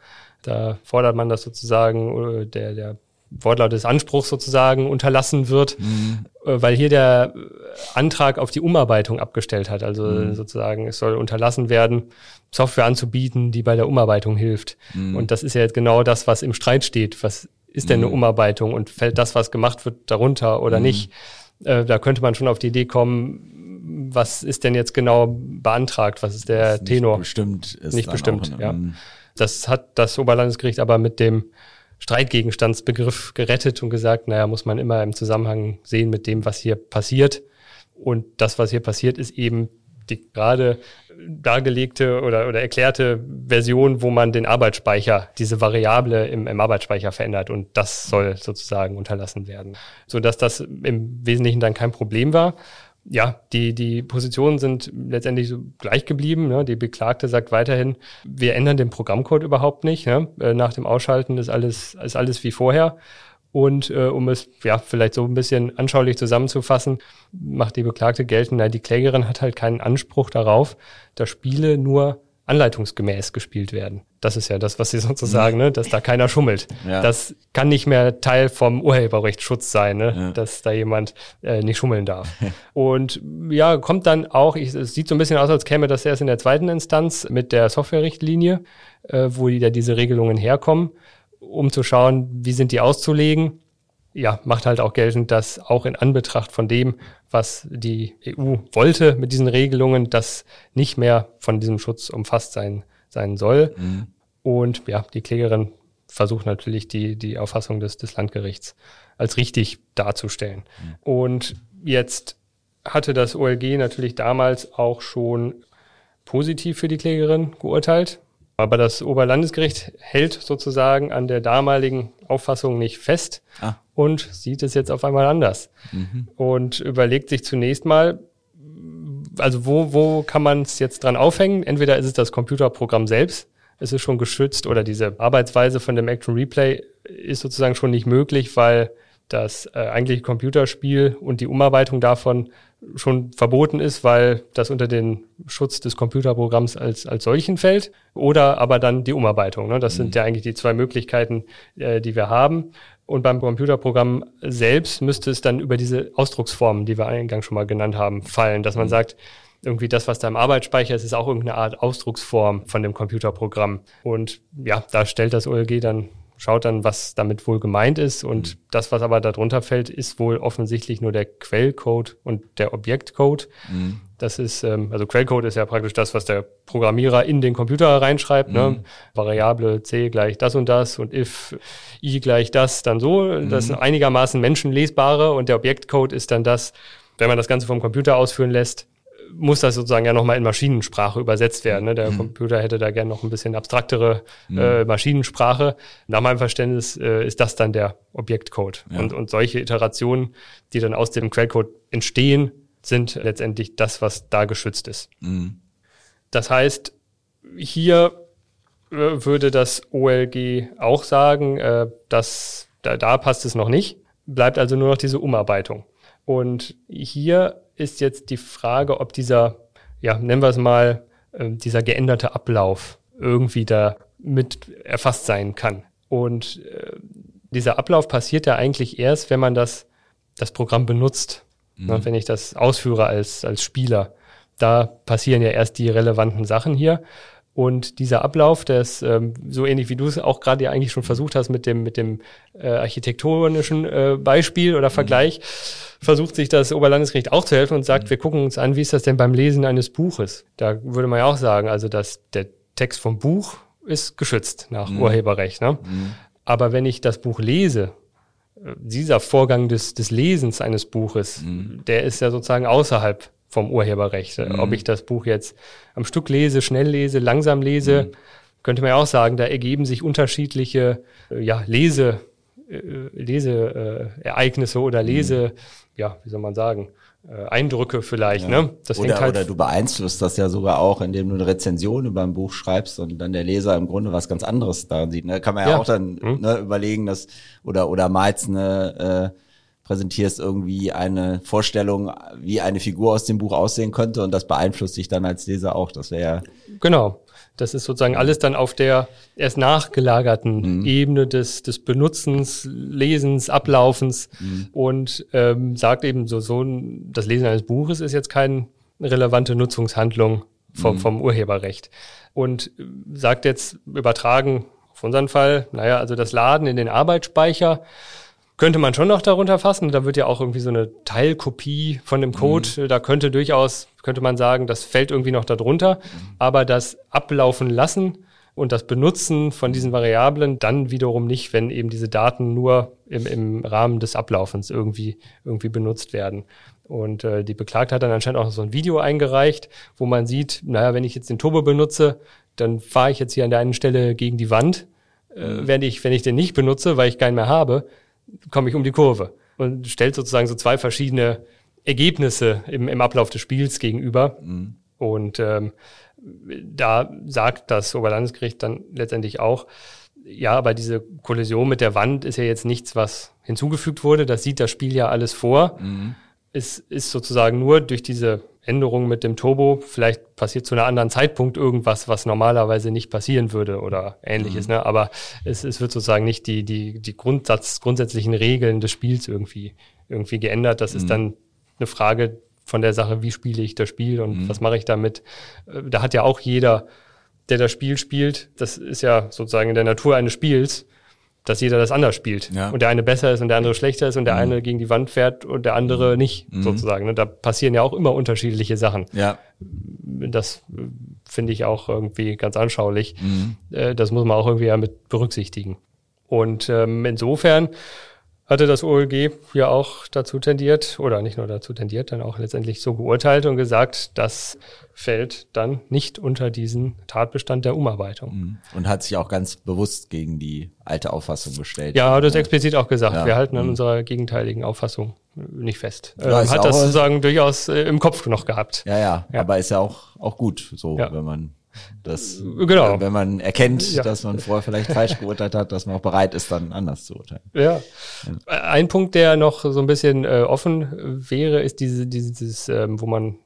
Da fordert man, dass sozusagen äh, der, der Wortlaut des Anspruchs sozusagen unterlassen wird, äh, weil hier der äh, Antrag auf die Umarbeitung abgestellt hat. Also äh, sozusagen, es soll unterlassen werden, Software anzubieten, die bei der Umarbeitung hilft. Und das ist ja jetzt genau das, was im Streit steht. Was ist denn eine Umarbeitung und fällt das, was gemacht wird, darunter oder nicht? Äh, da könnte man schon auf die Idee kommen, was ist denn jetzt genau beantragt? Was ist der Nicht Tenor? Bestimmt ist Nicht dann bestimmt, auch, ja. Das hat das Oberlandesgericht aber mit dem Streitgegenstandsbegriff gerettet und gesagt, naja, muss man immer im Zusammenhang sehen mit dem, was hier passiert. Und das, was hier passiert, ist eben die gerade dargelegte oder, oder erklärte Version, wo man den Arbeitsspeicher, diese Variable im, im Arbeitsspeicher verändert und das soll sozusagen unterlassen werden. Sodass das im Wesentlichen dann kein Problem war. Ja, die, die Positionen sind letztendlich so gleich geblieben. Ne? Die Beklagte sagt weiterhin, wir ändern den Programmcode überhaupt nicht. Ne? Äh, Nach dem Ausschalten ist alles, ist alles wie vorher. Und äh, um es ja vielleicht so ein bisschen anschaulich zusammenzufassen, macht die Beklagte geltend, na, die Klägerin hat halt keinen Anspruch darauf, dass Spiele nur anleitungsgemäß gespielt werden. Das ist ja das, was sie sozusagen, ne, dass da keiner schummelt. Ja. Das kann nicht mehr Teil vom Urheberrechtsschutz sein, ne, Ja. dass da jemand äh, nicht schummeln darf. Und ja, kommt dann auch, ich, es sieht so ein bisschen aus, als käme das erst in der zweiten Instanz mit der Softwarerichtlinie, äh, wo die da diese Regelungen herkommen, um zu schauen, wie sind die auszulegen. Ja, macht halt auch geltend, dass auch in Anbetracht von dem, was die EU wollte mit diesen Regelungen, das nicht mehr von diesem Schutz umfasst sein, sein soll. Mhm. Und ja, die Klägerin versucht natürlich die, die Auffassung des, des Landgerichts als richtig darzustellen. Mhm. Und jetzt hatte das OLG natürlich damals auch schon positiv für die Klägerin geurteilt. Aber das Oberlandesgericht hält sozusagen an der damaligen Auffassung nicht fest ah. und sieht es jetzt auf einmal anders. Mhm. Und überlegt sich zunächst mal, also wo, wo kann man es jetzt dran aufhängen? Entweder ist es das Computerprogramm selbst, es ist schon geschützt oder diese Arbeitsweise von dem Action Replay ist sozusagen schon nicht möglich, weil das äh, eigentliche Computerspiel und die Umarbeitung davon schon verboten ist, weil das unter den Schutz des Computerprogramms als, als solchen fällt. Oder aber dann die Umarbeitung. Ne? Das mhm. sind ja eigentlich die zwei Möglichkeiten, äh, die wir haben. Und beim Computerprogramm selbst müsste es dann über diese Ausdrucksformen, die wir eingangs schon mal genannt haben, fallen, dass man mhm. sagt, irgendwie das, was da im Arbeitsspeicher ist, ist auch irgendeine Art Ausdrucksform von dem Computerprogramm. Und ja, da stellt das OLG dann schaut dann, was damit wohl gemeint ist. Und mhm. das, was aber darunter fällt, ist wohl offensichtlich nur der Quellcode und der Objektcode. Mhm. Das ist, ähm, also Quellcode ist ja praktisch das, was der Programmierer in den Computer reinschreibt. Ne? Mhm. Ne? Variable C gleich das und das und if i gleich das, dann so. Das sind mhm. einigermaßen menschenlesbare und der Objektcode ist dann das, wenn man das Ganze vom Computer ausführen lässt, muss das sozusagen ja nochmal in Maschinensprache übersetzt werden. Ne? Der mhm. Computer hätte da gerne noch ein bisschen abstraktere mhm. äh, Maschinensprache. Nach meinem Verständnis äh, ist das dann der Objektcode. Ja. Und, und solche Iterationen, die dann aus dem Quellcode entstehen, sind letztendlich das, was da geschützt ist. Mhm. Das heißt, hier äh, würde das OLG auch sagen, äh, dass da, da passt es noch nicht. Bleibt also nur noch diese Umarbeitung. Und hier ist jetzt die Frage, ob dieser, ja, nennen wir es mal, äh, dieser geänderte Ablauf irgendwie da mit erfasst sein kann. Und äh, dieser Ablauf passiert ja eigentlich erst, wenn man das, das Programm benutzt. Mhm. Ne, wenn ich das ausführe als, als Spieler. Da passieren ja erst die relevanten Sachen hier. Und dieser Ablauf, der ist ähm, so ähnlich wie du es auch gerade ja eigentlich schon versucht hast mit dem, mit dem äh, architektonischen äh, Beispiel oder Vergleich, mhm. versucht sich das Oberlandesgericht auch zu helfen und sagt, mhm. wir gucken uns an, wie ist das denn beim Lesen eines Buches? Da würde man ja auch sagen, also dass der Text vom Buch ist geschützt nach mhm. Urheberrecht. Ne? Mhm. Aber wenn ich das Buch lese, äh, dieser Vorgang des, des Lesens eines Buches, mhm. der ist ja sozusagen außerhalb vom Urheberrecht. Mhm. Ob ich das Buch jetzt am Stück lese, schnell lese, langsam lese, mhm. könnte man ja auch sagen, da ergeben sich unterschiedliche äh, ja, Lese, äh, Leseereignisse oder mhm. Lese, ja, wie soll man sagen, äh, Eindrücke vielleicht. Ja. Ne? Das oder, halt oder du beeinflusst das ja sogar auch, indem du eine Rezension über ein Buch schreibst und dann der Leser im Grunde was ganz anderes daran sieht. Ne? Kann man ja, ja. auch dann mhm. ne, überlegen, dass oder oder malst eine äh, präsentierst irgendwie eine Vorstellung, wie eine Figur aus dem Buch aussehen könnte und das beeinflusst dich dann als Leser auch. Das wäre ja genau. Das ist sozusagen alles dann auf der erst nachgelagerten mhm. Ebene des, des Benutzens, Lesens, Ablaufens mhm. und ähm, sagt eben so, so das Lesen eines Buches ist jetzt keine relevante Nutzungshandlung vom, mhm. vom Urheberrecht. Und äh, sagt jetzt übertragen auf unseren Fall, naja, also das Laden in den Arbeitsspeicher könnte man schon noch darunter fassen. Da wird ja auch irgendwie so eine Teilkopie von dem Code. Mhm. Da könnte durchaus, könnte man sagen, das fällt irgendwie noch darunter. Mhm. Aber das Ablaufen lassen und das Benutzen von diesen Variablen dann wiederum nicht, wenn eben diese Daten nur im, im Rahmen des Ablaufens irgendwie, irgendwie benutzt werden. Und äh, die Beklagte hat dann anscheinend auch so ein Video eingereicht, wo man sieht, naja, wenn ich jetzt den Turbo benutze, dann fahre ich jetzt hier an der einen Stelle gegen die Wand. Äh, mhm. wenn, ich, wenn ich den nicht benutze, weil ich keinen mehr habe, komme ich um die Kurve und stellt sozusagen so zwei verschiedene Ergebnisse im, im Ablauf des Spiels gegenüber. Mhm. Und ähm, da sagt das Oberlandesgericht dann letztendlich auch, ja, aber diese Kollision mit der Wand ist ja jetzt nichts, was hinzugefügt wurde. Das sieht das Spiel ja alles vor. Mhm. Es ist sozusagen nur durch diese Änderung mit dem Turbo, vielleicht passiert zu einem anderen Zeitpunkt irgendwas, was normalerweise nicht passieren würde oder ähnliches, mhm. ne? Aber es, es wird sozusagen nicht die, die, die Grundsatz, grundsätzlichen Regeln des Spiels irgendwie, irgendwie geändert. Das mhm. ist dann eine Frage von der Sache, wie spiele ich das Spiel und mhm. was mache ich damit. Äh, da hat ja auch jeder, der das Spiel spielt, das ist ja sozusagen in der Natur eines Spiels, dass jeder das anders spielt. Ja. Und der eine besser ist und der andere schlechter ist und der Mhm. eine gegen die Wand fährt und der andere nicht, sozusagen. Und da passieren ja auch immer unterschiedliche Sachen. Ja. Das äh, finde ich auch irgendwie ganz anschaulich. Mhm. Äh, Das muss man auch irgendwie ja mit berücksichtigen. Und ähm, insofern hatte das OLG ja auch dazu tendiert, oder nicht nur dazu tendiert, dann auch letztendlich so geurteilt und gesagt, das fällt dann nicht unter diesen Tatbestand der Umarbeitung. Und hat sich auch ganz bewusst gegen die alte Auffassung gestellt. Ja, hat das explizit auch gesagt. Ja. Wir halten an Mhm. unserer gegenteiligen Auffassung nicht fest. Ja, Ähm, hat das sozusagen durchaus äh, im Kopf noch gehabt. Ja, ja, Ja. aber ist ja auch, auch gut, so, wenn man das, Genau. wenn man erkennt, Ja. dass man vorher vielleicht falsch geurteilt hat, dass man auch bereit ist, dann anders zu urteilen. Ja. Ein Punkt, der noch so ein bisschen äh, offen wäre, ist diese, dieses, ähm, wo man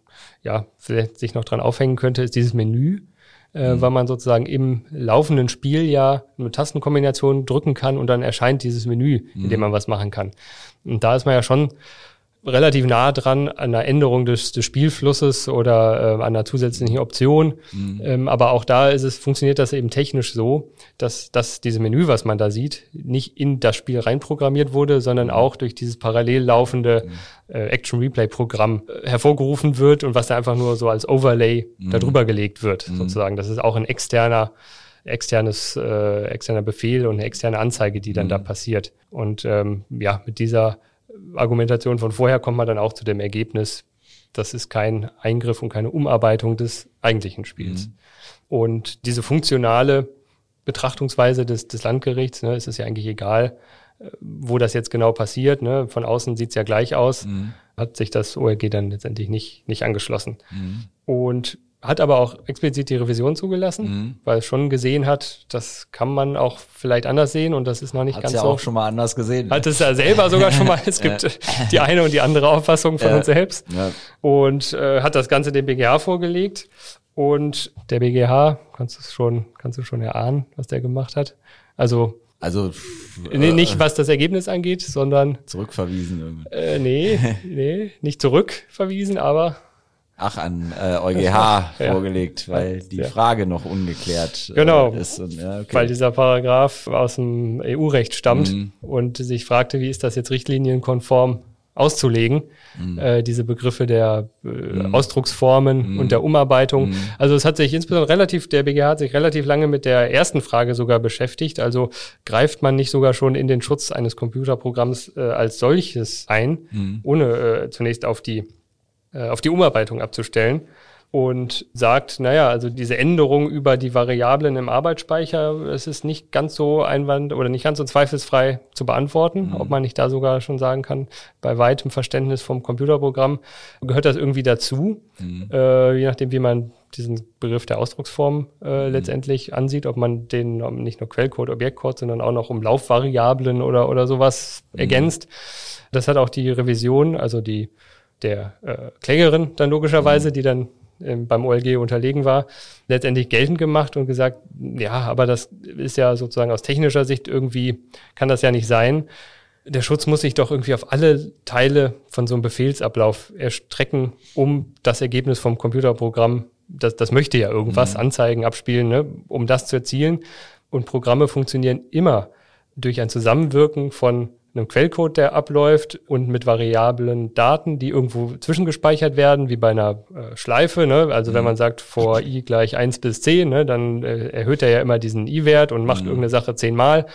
ja vielleicht sich noch dran aufhängen könnte, ist dieses Menü, äh, Mhm. weil man sozusagen im laufenden Spiel ja eine Tastenkombination drücken kann und dann erscheint dieses Menü, in Mhm. dem man was machen kann. Und da ist man ja schon relativ nah dran an einer Änderung des, des Spielflusses oder äh, an einer zusätzlichen Option. Ähm, aber auch da ist es, funktioniert das eben technisch so, dass, dass dieses Menü, was man da sieht, nicht in das Spiel reinprogrammiert wurde, sondern auch durch dieses parallel laufende äh, Action Replay Programm äh, hervorgerufen wird und was da einfach nur so als Overlay darüber gelegt wird, sozusagen. Das ist auch ein externer externes äh, externer Befehl und eine externe Anzeige, die dann da passiert. Und ähm, ja, mit dieser Argumentation von vorher kommt man dann auch zu dem Ergebnis, das ist kein Eingriff und keine Umarbeitung des eigentlichen Spiels. Und diese funktionale Betrachtungsweise des, des Landgerichts, ne, ist es ja eigentlich egal, äh, wo das jetzt genau passiert. Ne? Von außen sieht's ja gleich aus, hat sich das ORG dann letztendlich nicht, nicht angeschlossen. Und hat aber auch explizit die Revision zugelassen, weil es schon gesehen hat, das kann man auch vielleicht anders sehen und das ist noch nicht Hat's ganz ja so. auch schon mal anders gesehen. Hat es ja selber sogar schon mal. Es gibt die eine und die andere Auffassung von uns selbst. Ja. Und äh, hat das Ganze dem BGH vorgelegt. Und der BGH, kannst du es schon, kannst du schon erahnen, was der gemacht hat? Also Also nee, äh, nicht was das Ergebnis angeht, sondern zurückverwiesen. irgendwie. äh, nee, nee, nicht zurückverwiesen, aber Ach, an äh, EuGH Ja. vorgelegt, weil die Ja. Frage noch ungeklärt äh, Genau. ist. Und, ja, okay. weil dieser Paragraph aus dem EU-Recht stammt Mhm. und sich fragte, wie ist das jetzt richtlinienkonform auszulegen, Mhm. äh, diese Begriffe der äh, Ausdrucksformen und der Umarbeitung. Mhm. Also es hat sich insbesondere relativ, der BGH hat sich relativ lange mit der ersten Frage sogar beschäftigt. Also greift man nicht sogar schon in den Schutz eines Computerprogramms äh, als solches ein, Mhm. ohne äh, zunächst auf die äh, auf die Umarbeitung abzustellen und sagt, naja, also diese Änderung über die Variablen im Arbeitsspeicher, es ist nicht ganz so einwand oder nicht ganz so zweifelsfrei zu beantworten, ob man nicht da sogar schon sagen kann, bei weitem Verständnis vom Computerprogramm gehört das irgendwie dazu, äh, je nachdem, wie man diesen Begriff der Ausdrucksform äh, letztendlich ansieht, ob man den nicht nur Quellcode, Objektcode, sondern auch noch um Laufvariablen oder, oder sowas ergänzt. Das hat auch die Revision, also die der äh, Klägerin dann logischerweise, die dann ähm, beim OLG unterlegen war, letztendlich geltend gemacht und gesagt, ja, aber das ist ja sozusagen aus technischer Sicht irgendwie, kann das ja nicht sein. Der Schutz muss sich doch irgendwie auf alle Teile von so einem Befehlsablauf erstrecken, um das Ergebnis vom Computerprogramm, das, das möchte ja irgendwas anzeigen, abspielen, ne, um das zu erzielen. Und Programme funktionieren immer durch ein Zusammenwirken von einem Quellcode, der abläuft und mit variablen Daten, die irgendwo zwischengespeichert werden, wie bei einer äh, Schleife. Ne? Also wenn man sagt, vor i gleich 1 bis 10, ne, dann äh, erhöht er ja immer diesen i-Wert und macht irgendeine Sache zehnmal.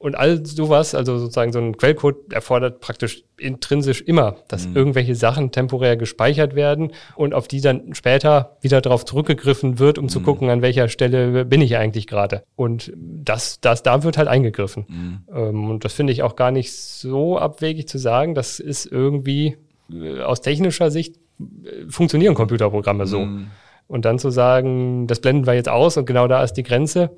Und all sowas, also sozusagen so ein Quellcode erfordert praktisch intrinsisch immer, dass irgendwelche Sachen temporär gespeichert werden und auf die dann später wieder darauf zurückgegriffen wird, um zu gucken, an welcher Stelle bin ich eigentlich gerade. Und das, das, da wird halt eingegriffen. Ähm, und das finde ich auch gar nicht so abwegig zu sagen. Das ist irgendwie äh, aus technischer Sicht äh, funktionieren Computerprogramme so. Und dann zu sagen, das blenden wir jetzt aus und genau da ist die Grenze,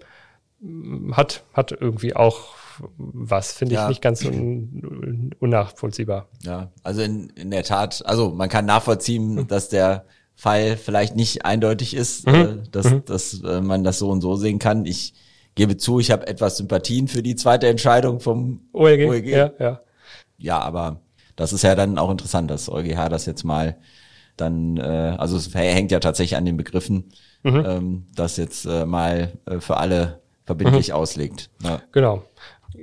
hat, hat irgendwie auch was, finde Ja. ich nicht ganz un, unnachvollziehbar. Ja, also in, in der Tat, also man kann nachvollziehen, dass der Fall vielleicht nicht eindeutig ist, äh, dass, dass äh, man das so und so sehen kann. Ich gebe zu, ich habe etwas Sympathien für die zweite Entscheidung vom OLG, OLG. Ja, ja. Ja, aber das ist ja dann auch interessant, dass EuGH das jetzt mal dann, äh, also es hängt ja tatsächlich an den Begriffen, ähm, das jetzt äh, mal äh, für alle verbindlich auslegt. Ja. Genau.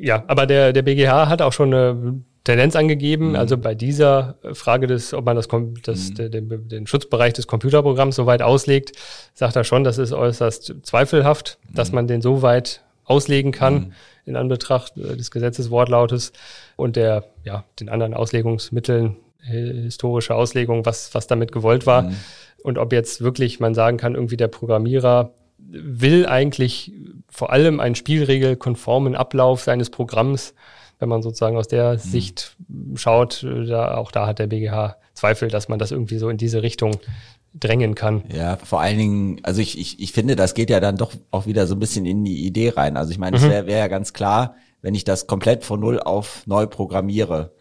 Ja, aber der, der BGH hat auch schon eine Tendenz angegeben. Mhm. Also bei dieser Frage des, ob man das, das, Mhm. den, den Schutzbereich des Computerprogramms so weit auslegt, sagt er schon, das ist äußerst zweifelhaft, Mhm. dass man den so weit auslegen kann in Anbetracht äh, des Gesetzeswortlautes und der, ja, den anderen Auslegungsmitteln, äh, historische Auslegung, was, was damit gewollt war. Mhm. Und ob jetzt wirklich man sagen kann, irgendwie der Programmierer will eigentlich vor allem einen spielregelkonformen Ablauf seines Programms, wenn man sozusagen aus der Sicht schaut, äh, da, auch da hat der BGH Zweifel, dass man das irgendwie so in diese Richtung drängen kann. Ja, vor allen Dingen, also ich, ich, ich finde, das geht ja dann doch auch wieder so ein bisschen in die Idee rein. Also ich meine, es wäre wär ja ganz klar, wenn ich das komplett von null auf neu programmiere,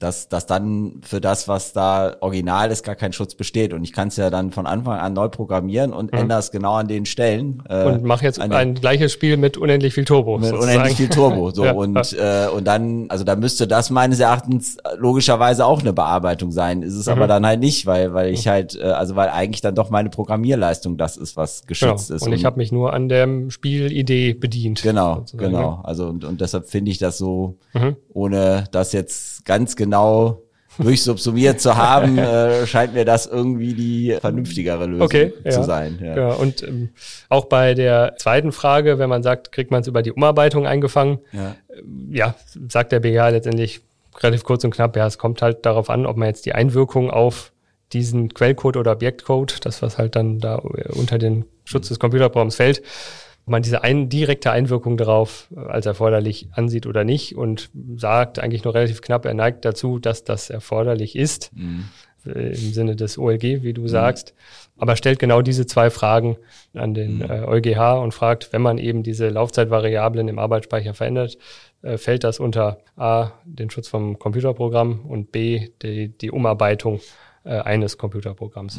dass, dass dann für das, was da original ist, gar kein Schutz besteht. Und ich kann es ja dann von Anfang an neu programmieren und ändere es genau an den Stellen. äh, Und mache jetzt eine- ein gleiches Spiel mit unendlich viel Turbo. mit sozusagen. unendlich viel Turbo. So Ja, und äh, und dann, also da müsste das meines Erachtens logischerweise auch eine Bearbeitung sein. Ist es Mhm. aber dann halt nicht, weil weil ich halt, äh, also weil eigentlich dann doch meine Programmierleistung das ist, was Genau. geschützt ist. Und ich habe mich nur an der Spielidee bedient. Genau, sozusagen. genau. Also und, und deshalb finde ich das so, Mhm. ohne das jetzt ganz genau durchsubsumiert zu haben, äh, scheint mir das irgendwie die vernünftigere Lösung Okay, ja. zu sein. Ja. Ja, und ähm, auch bei der zweiten Frage, wenn man sagt, kriegt man es über die Umarbeitung eingefangen, Ja. ja, sagt der BGH letztendlich relativ kurz und knapp, ja, es kommt halt darauf an, ob man jetzt die Einwirkung auf diesen Quellcode oder Objektcode, das was halt dann da äh, unter den Schutz des Computerprogramms fällt, man diese ein, direkte Einwirkung darauf äh, als erforderlich ansieht oder nicht und sagt eigentlich nur relativ knapp, er neigt dazu, dass das erforderlich ist, äh, im Sinne des OLG, wie du sagst, aber stellt genau diese zwei Fragen an den äh, EuGH und fragt, wenn man eben diese Laufzeitvariablen im Arbeitsspeicher verändert, äh, fällt das unter A, den Schutz vom Computerprogramm und B, die, die Umarbeitung äh, eines Computerprogramms.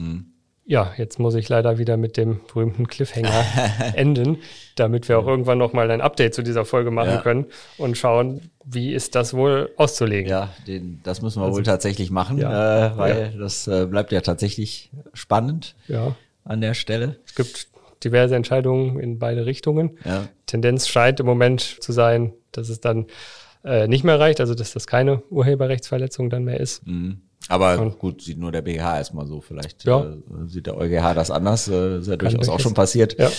Ja, jetzt muss ich leider wieder mit dem berühmten Cliffhanger enden, damit wir auch irgendwann nochmal ein Update zu dieser Folge machen Ja. können und schauen, wie ist das wohl auszulegen. Ja, den, das müssen wir wohl tatsächlich machen, Also Ja. äh, weil das äh, bleibt ja tatsächlich spannend ja. an der Stelle. Es gibt diverse Entscheidungen in beide Richtungen. Ja. Tendenz scheint im Moment zu sein, dass es dann äh, nicht mehr reicht, also dass das keine Urheberrechtsverletzung dann mehr ist. Mhm. Aber Und- gut, sieht nur der BGH erstmal so. Vielleicht Ja. äh, sieht der EuGH das anders. Äh, ist ja durchaus auch schon passiert. Ja.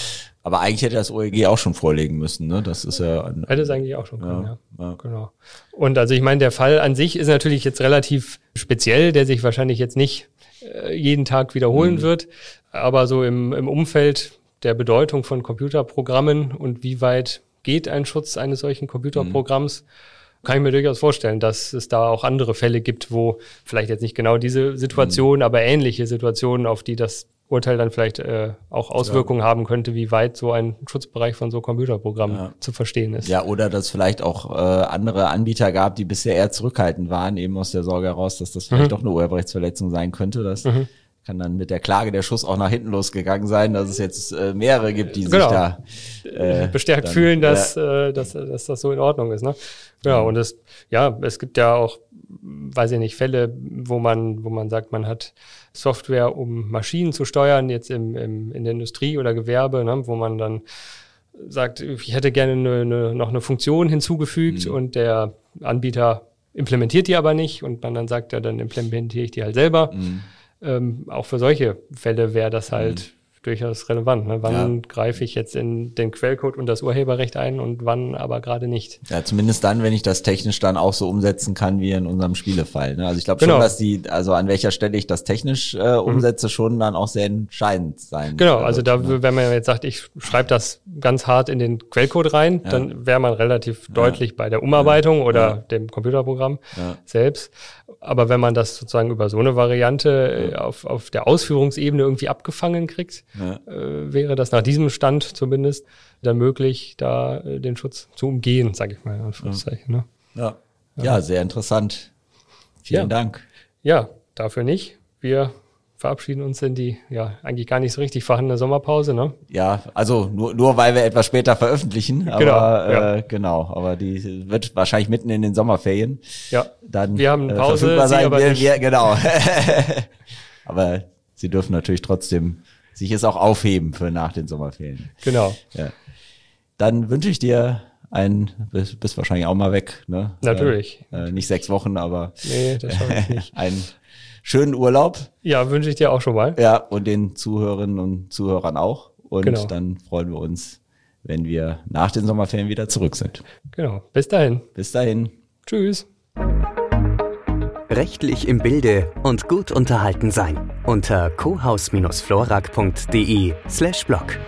Aber eigentlich hätte das OEG auch schon vorlegen müssen. Ne? Das ist ja ein, Hätte es eigentlich auch schon können, ja. Ja. Genau. Und also ich meine, der Fall an sich ist natürlich jetzt relativ speziell, der sich wahrscheinlich jetzt nicht äh, jeden Tag wiederholen Mhm. wird, aber so im, im Umfeld der Bedeutung von Computerprogrammen und wie weit geht ein Schutz eines solchen Computerprogramms, kann ich mir durchaus vorstellen, dass es da auch andere Fälle gibt, wo vielleicht jetzt nicht genau diese Situation, Mhm. aber ähnliche Situationen, auf die das Urteil dann vielleicht äh, auch Auswirkungen haben könnte, wie weit so ein Schutzbereich von so Computerprogrammen zu verstehen ist. ja, oder dass vielleicht auch äh, andere Anbieter gab, die bisher eher zurückhaltend waren, eben aus der Sorge heraus, dass das Mhm. vielleicht doch eine Urheberrechtsverletzung sein könnte. Das kann dann mit der Klage der Schuss auch nach hinten losgegangen sein, dass es jetzt äh, mehrere gibt, die Genau. sich da äh, bestärkt dann- fühlen, dass, äh, dass, dass das so in Ordnung ist. Ne? Ja, und es, ja, es gibt ja auch, weiß ich nicht, Fälle, wo man, wo man sagt, man hat Software, um Maschinen zu steuern, jetzt im, im, in der Industrie oder Gewerbe, ne, wo man dann sagt, ich hätte gerne eine, eine, noch eine Funktion hinzugefügt und der Anbieter implementiert die aber nicht und man dann sagt, ja, dann implementiere ich die halt selber. Ähm, auch für solche Fälle wäre das halt durchaus relevant. Ne? Wann Ja. greife ich jetzt in den Quellcode und das Urheberrecht ein und wann aber gerade nicht? Ja, zumindest dann, wenn ich das technisch dann auch so umsetzen kann wie in unserem Spielefall. Ne? Also ich glaube Genau. Mhm. schon, dass die, also an welcher Stelle ich das technisch äh, umsetze, schon dann auch sehr entscheidend sein. Genau, also wird, da, ne? wenn man jetzt sagt, ich schreibe das ganz hart in den Quellcode rein, dann wäre man relativ deutlich bei der Umarbeitung oder Ja. dem Computerprogramm Ja. selbst. Aber wenn man das sozusagen über so eine Variante äh, auf, auf der Ausführungsebene irgendwie abgefangen kriegt, Ja. äh, wäre das nach diesem Stand zumindest dann möglich, da äh, den Schutz zu umgehen, sage ich mal in Anführungszeichen. Ne? Ja. ja, sehr interessant. Vielen Ja. Dank. Ja, dafür nicht. Wir verabschieden uns in die ja eigentlich gar nicht so richtig vorhandene Sommerpause. Ne? Ja, also nur, nur weil wir etwas später veröffentlichen, aber Genau, äh, ja. genau, aber die wird wahrscheinlich mitten in den Sommerferien Ja, dann Wir haben eine äh, Pause, verfügbar Sie sein. wir, wir, genau. aber sie dürfen natürlich trotzdem sich es auch aufheben für nach den Sommerferien. genau. Ja. Dann wünsche ich dir ein, bist, bist wahrscheinlich auch mal weg, ne? Natürlich. Äh, äh, nicht sechs Wochen, aber nee, das ich nicht. einen schönen Urlaub. Ja, wünsche ich dir auch schon mal. Ja, und den Zuhörerinnen und Zuhörern auch. Und Genau. dann freuen wir uns, wenn wir nach den Sommerferien wieder zurück sind. Genau. Bis dahin. Bis dahin. Tschüss. Rechtlich im Bilde und gut unterhalten sein. Unter cohaus-florak.de slash blog.